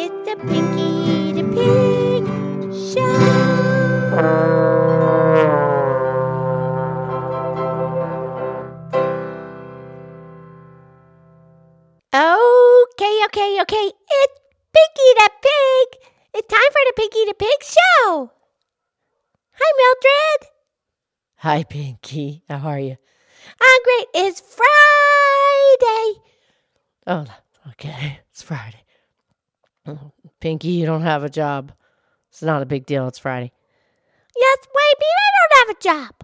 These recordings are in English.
It's a Pinky the Pig show. Okay, okay, okay. It's Pinky the Pig. It's time for the Pinky the Pig show. Hi, Mildred. Hi, Pinky. How are you? I'm great. It's Friday. Oh, okay. It's Friday. Pinky, you don't have a job. It's not a big deal. It's Friday. Yes, me, I don't have a job.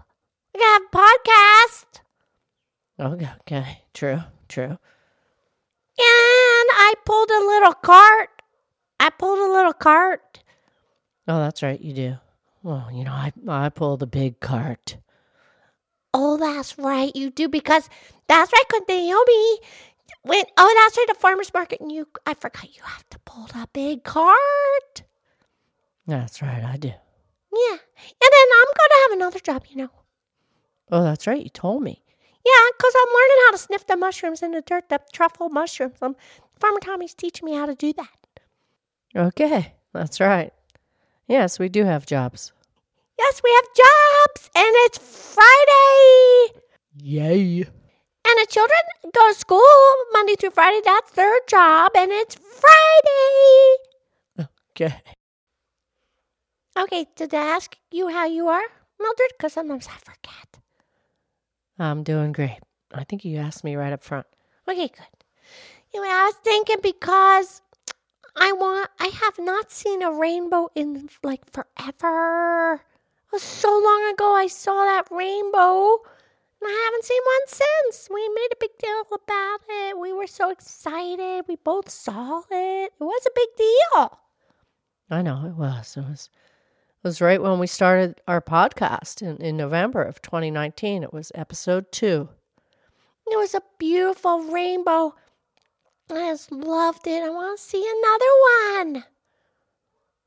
I got a podcast. Okay, okay. True, true. And I pulled a little cart. I pulled a little cart. Oh, that's right. You do. Well, you know, I I pull the big cart. Oh, that's right, you do because that's right, Naomi went. Oh, that's right, the farmers market, and you. I forgot you have to pull the big cart. That's right. I do. Yeah, and then I'm gonna have another job, you know. Oh, that's right. You told me. Yeah, because I'm learning how to sniff the mushrooms in the dirt, the truffle mushrooms. Um, Farmer Tommy's teaching me how to do that. Okay, that's right. Yes, we do have jobs. Yes, we have jobs, and it's Friday. Yay. And the children go to school Monday through Friday. That's their job, and it's Friday. Okay. Okay, did I ask you how you are, Mildred? Because sometimes I forget. I'm doing great. I think you asked me right up front. Okay, good. Anyway, I was thinking because I want, I have not seen a rainbow in like forever. It was so long ago I saw that rainbow, I haven't seen one since. We made a big deal about it. We were so excited. We both saw it. It was a big deal. I know it was. It was it was right when we started our podcast in, in November of 2019. It was episode two. It was a beautiful rainbow. I just loved it. I want to see another one.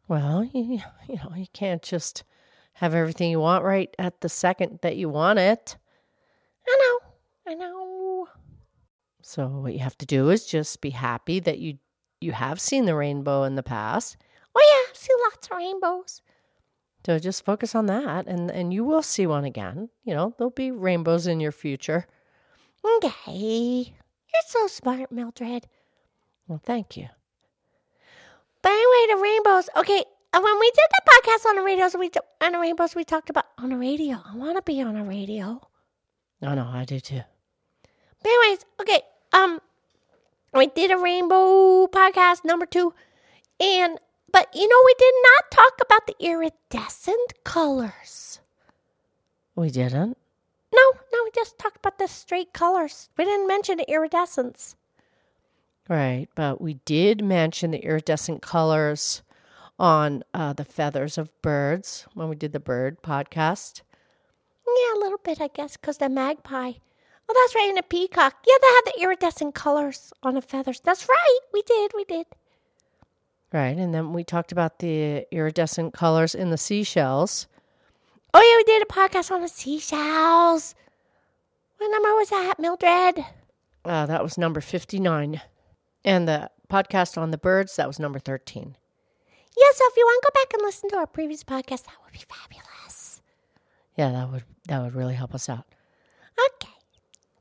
Well, you, you know, you can't just have everything you want right at the second that you want it. I know. I know. So what you have to do is just be happy that you you have seen the rainbow in the past. Oh yeah, I've seen lots of rainbows. So just focus on that and and you will see one again. You know, there'll be rainbows in your future. Okay. You're so smart, Mildred. Well, thank you. But anyway, the rainbows. Okay, uh, when we did the podcast on the radios, we on the rainbows, we talked about on the radio. I want to be on a radio. No, no, I do too. But anyways, okay. Um, we did a rainbow podcast number two, and but you know we did not talk about the iridescent colors. We didn't. No, no, we just talked about the straight colors. We didn't mention the iridescence. Right, but we did mention the iridescent colors on uh, the feathers of birds when we did the bird podcast. Yeah, a little bit, I guess, because the magpie. Oh, that's right, and the peacock. Yeah, they had the iridescent colors on the feathers. That's right. We did, we did. Right, and then we talked about the iridescent colors in the seashells. Oh, yeah, we did a podcast on the seashells. What number was that, Mildred? Uh, that was number 59. And the podcast on the birds, that was number 13. Yeah, so if you want to go back and listen to our previous podcast, that would be fabulous. Yeah, that would that would really help us out. Okay.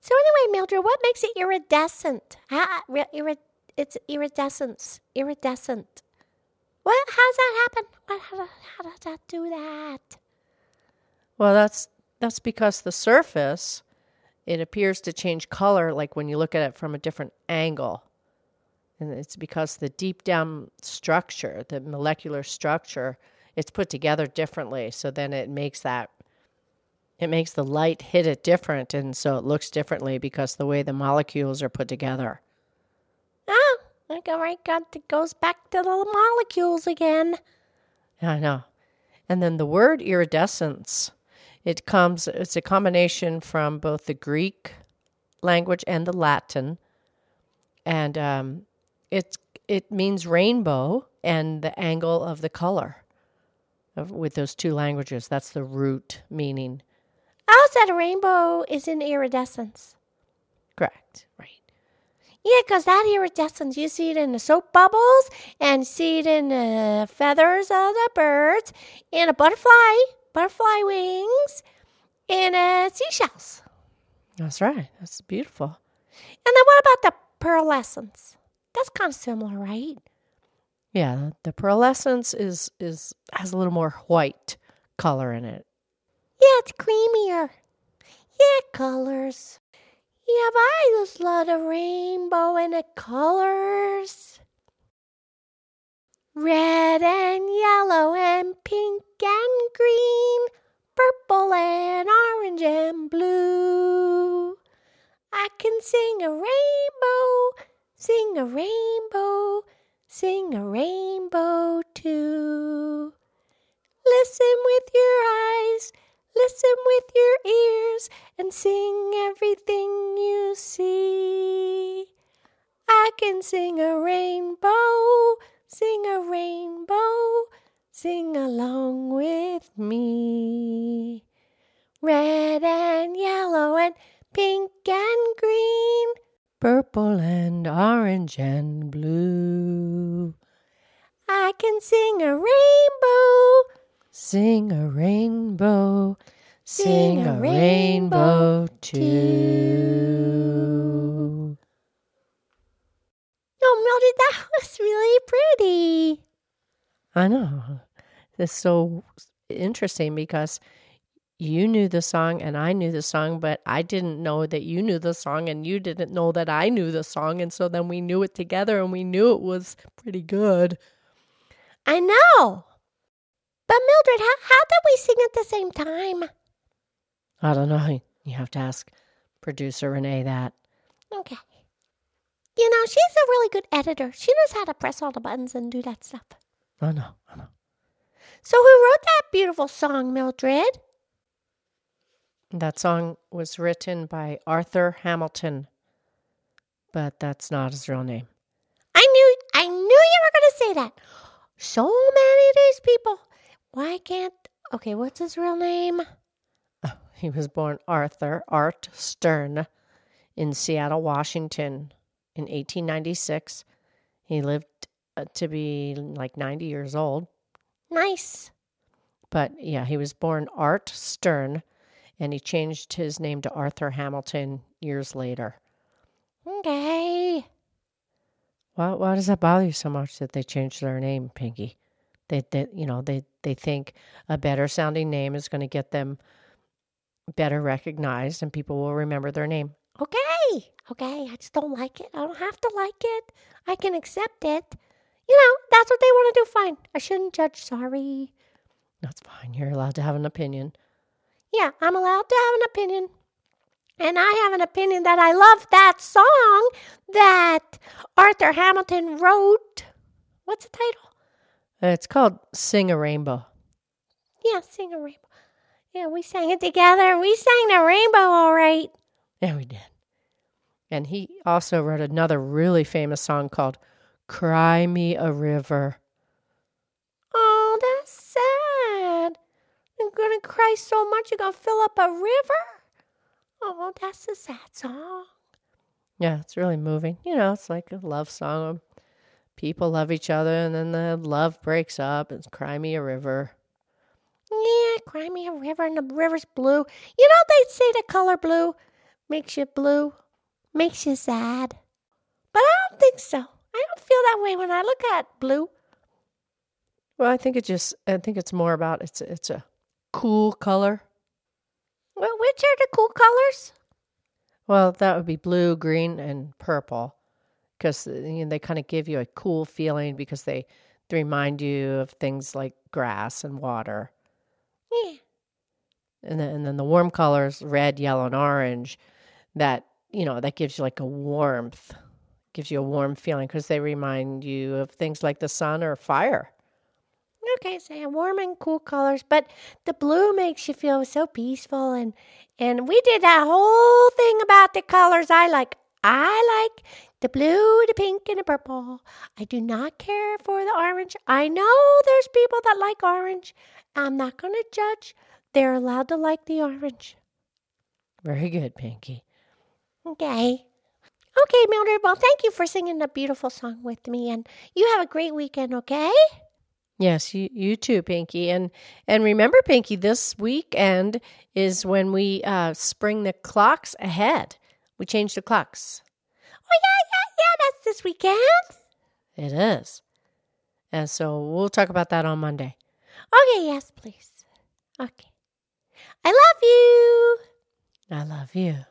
So anyway, Mildred, what makes it iridescent? Ah, re- irid- it's iridescence. Iridescent. What? How does that happen? What, how, how does that do that? Well, that's that's because the surface it appears to change color like when you look at it from a different angle. And it's because the deep down structure, the molecular structure, it's put together differently. So then it makes that it makes the light hit it different and so it looks differently because the way the molecules are put together. Oh, like all right, God, it goes back to the molecules again. I know. And then the word iridescence, it comes it's a combination from both the Greek language and the Latin. And um, it's it means rainbow and the angle of the color of, with those two languages. That's the root meaning. So the rainbow is in iridescence. Correct. Right. Yeah, 'cause that iridescence, you see it in the soap bubbles and see it in the feathers of the birds, in a butterfly, butterfly wings, in uh, seashells. That's right. That's beautiful. And then what about the pearlescence? That's kind of similar, right? Yeah, the pearlescence is is has a little more white color in it. It's creamier. Yeah, colors. Yeah, but I just love the rainbow and the colors. Red and yellow and pink and green, purple and orange and blue. I can sing a rainbow, sing a rainbow, sing a rainbow too. Listen with your eyes, listen with your ears, and sing everything you see. I can sing a rainbow, sing a rainbow, sing along with me. Red and yellow and pink and green, Purple and orange and blue. I can sing a rainbow, Sing a rainbow, Sing a rainbow too. Oh, Mildred, that was really pretty. I know. It's so interesting because you knew the song and I knew the song, but I didn't know that you knew the song and you didn't know that I knew the song. And so then we knew it together and we knew it was pretty good. I know. But Mildred, how, how did we sing at the same time? I don't know. You have to ask producer Renee that. Okay. You know, she's a really good editor. She knows how to press all the buttons and do that stuff. I know. I know. So, who wrote that beautiful song, Mildred? That song was written by Arthur Hamilton, but that's not his real name. I knew, I knew you were going to say that. So many of these people. Why can't? Okay, what's his real name? He was born Arthur Art Stern in Seattle, Washington in 1896. He lived uh, to be like 90 years old. Nice. But yeah, he was born Art Stern and he changed his name to Arthur Hamilton years later. Okay. Why, why does that bother you so much that they changed their name, Pinky? They, they you know, they, they think a better sounding name is going to get them better recognized and people will remember their name. Okay. Okay. I just don't like it. I don't have to like it. I can accept it. You know, that's what they want to do. Fine. I shouldn't judge. Sorry. That's fine. You're allowed to have an opinion. Yeah, I'm allowed to have an opinion. And I have an opinion that I love that song that Arthur Hamilton wrote. What's the title? It's called Sing a Rainbow. Yeah, Sing a Rainbow. Yeah, we sang it together. We sang the rainbow all right. Yeah, we did. And he also wrote another really famous song called Cry Me a River. Oh, that's sad. You're going to cry so much you're going to fill up a river? Oh, that's a sad song. Yeah, it's really moving. You know, it's like a love song. Um, people love each other and then the love breaks up. It's Cry Me a River. Yeah, cry me a river and the river's blue. You know, they say the color blue makes you blue, makes you sad. But I don't think so. I don't feel that way when I look at blue. Well, I think it just I think it's more about it's it's a cool color. Well, which are the cool colors? Well, that would be blue, green, and purple, because uh, you know, they kind of give you a cool feeling because they, they remind you of things like grass and water. Yeah. And then, and then the warm colors, red, yellow, and orange, that you know that gives you like a warmth, gives you a warm feeling because they remind you of things like the sun or fire. Okay, so yeah, warm and cool colors, but the blue makes you feel so peaceful and and we did that whole thing about the colors I like. I like the blue, the pink, and the purple. I do not care for the orange. I know there's people that like orange. I'm not going to judge. They're allowed to like the orange. Very good, Pinky. Okay. Okay, Mildred. Well, thank you for singing a beautiful song with me, and you have a great weekend. Okay. Yes, you, you too, Pinky. And and remember, Pinky, this weekend is when we uh, spring the clocks ahead. We change the clocks. Oh yeah, yeah, yeah. That's this weekend. It is. And so we'll talk about that on Monday. Okay. Yes, please. Okay. I love you. I love you.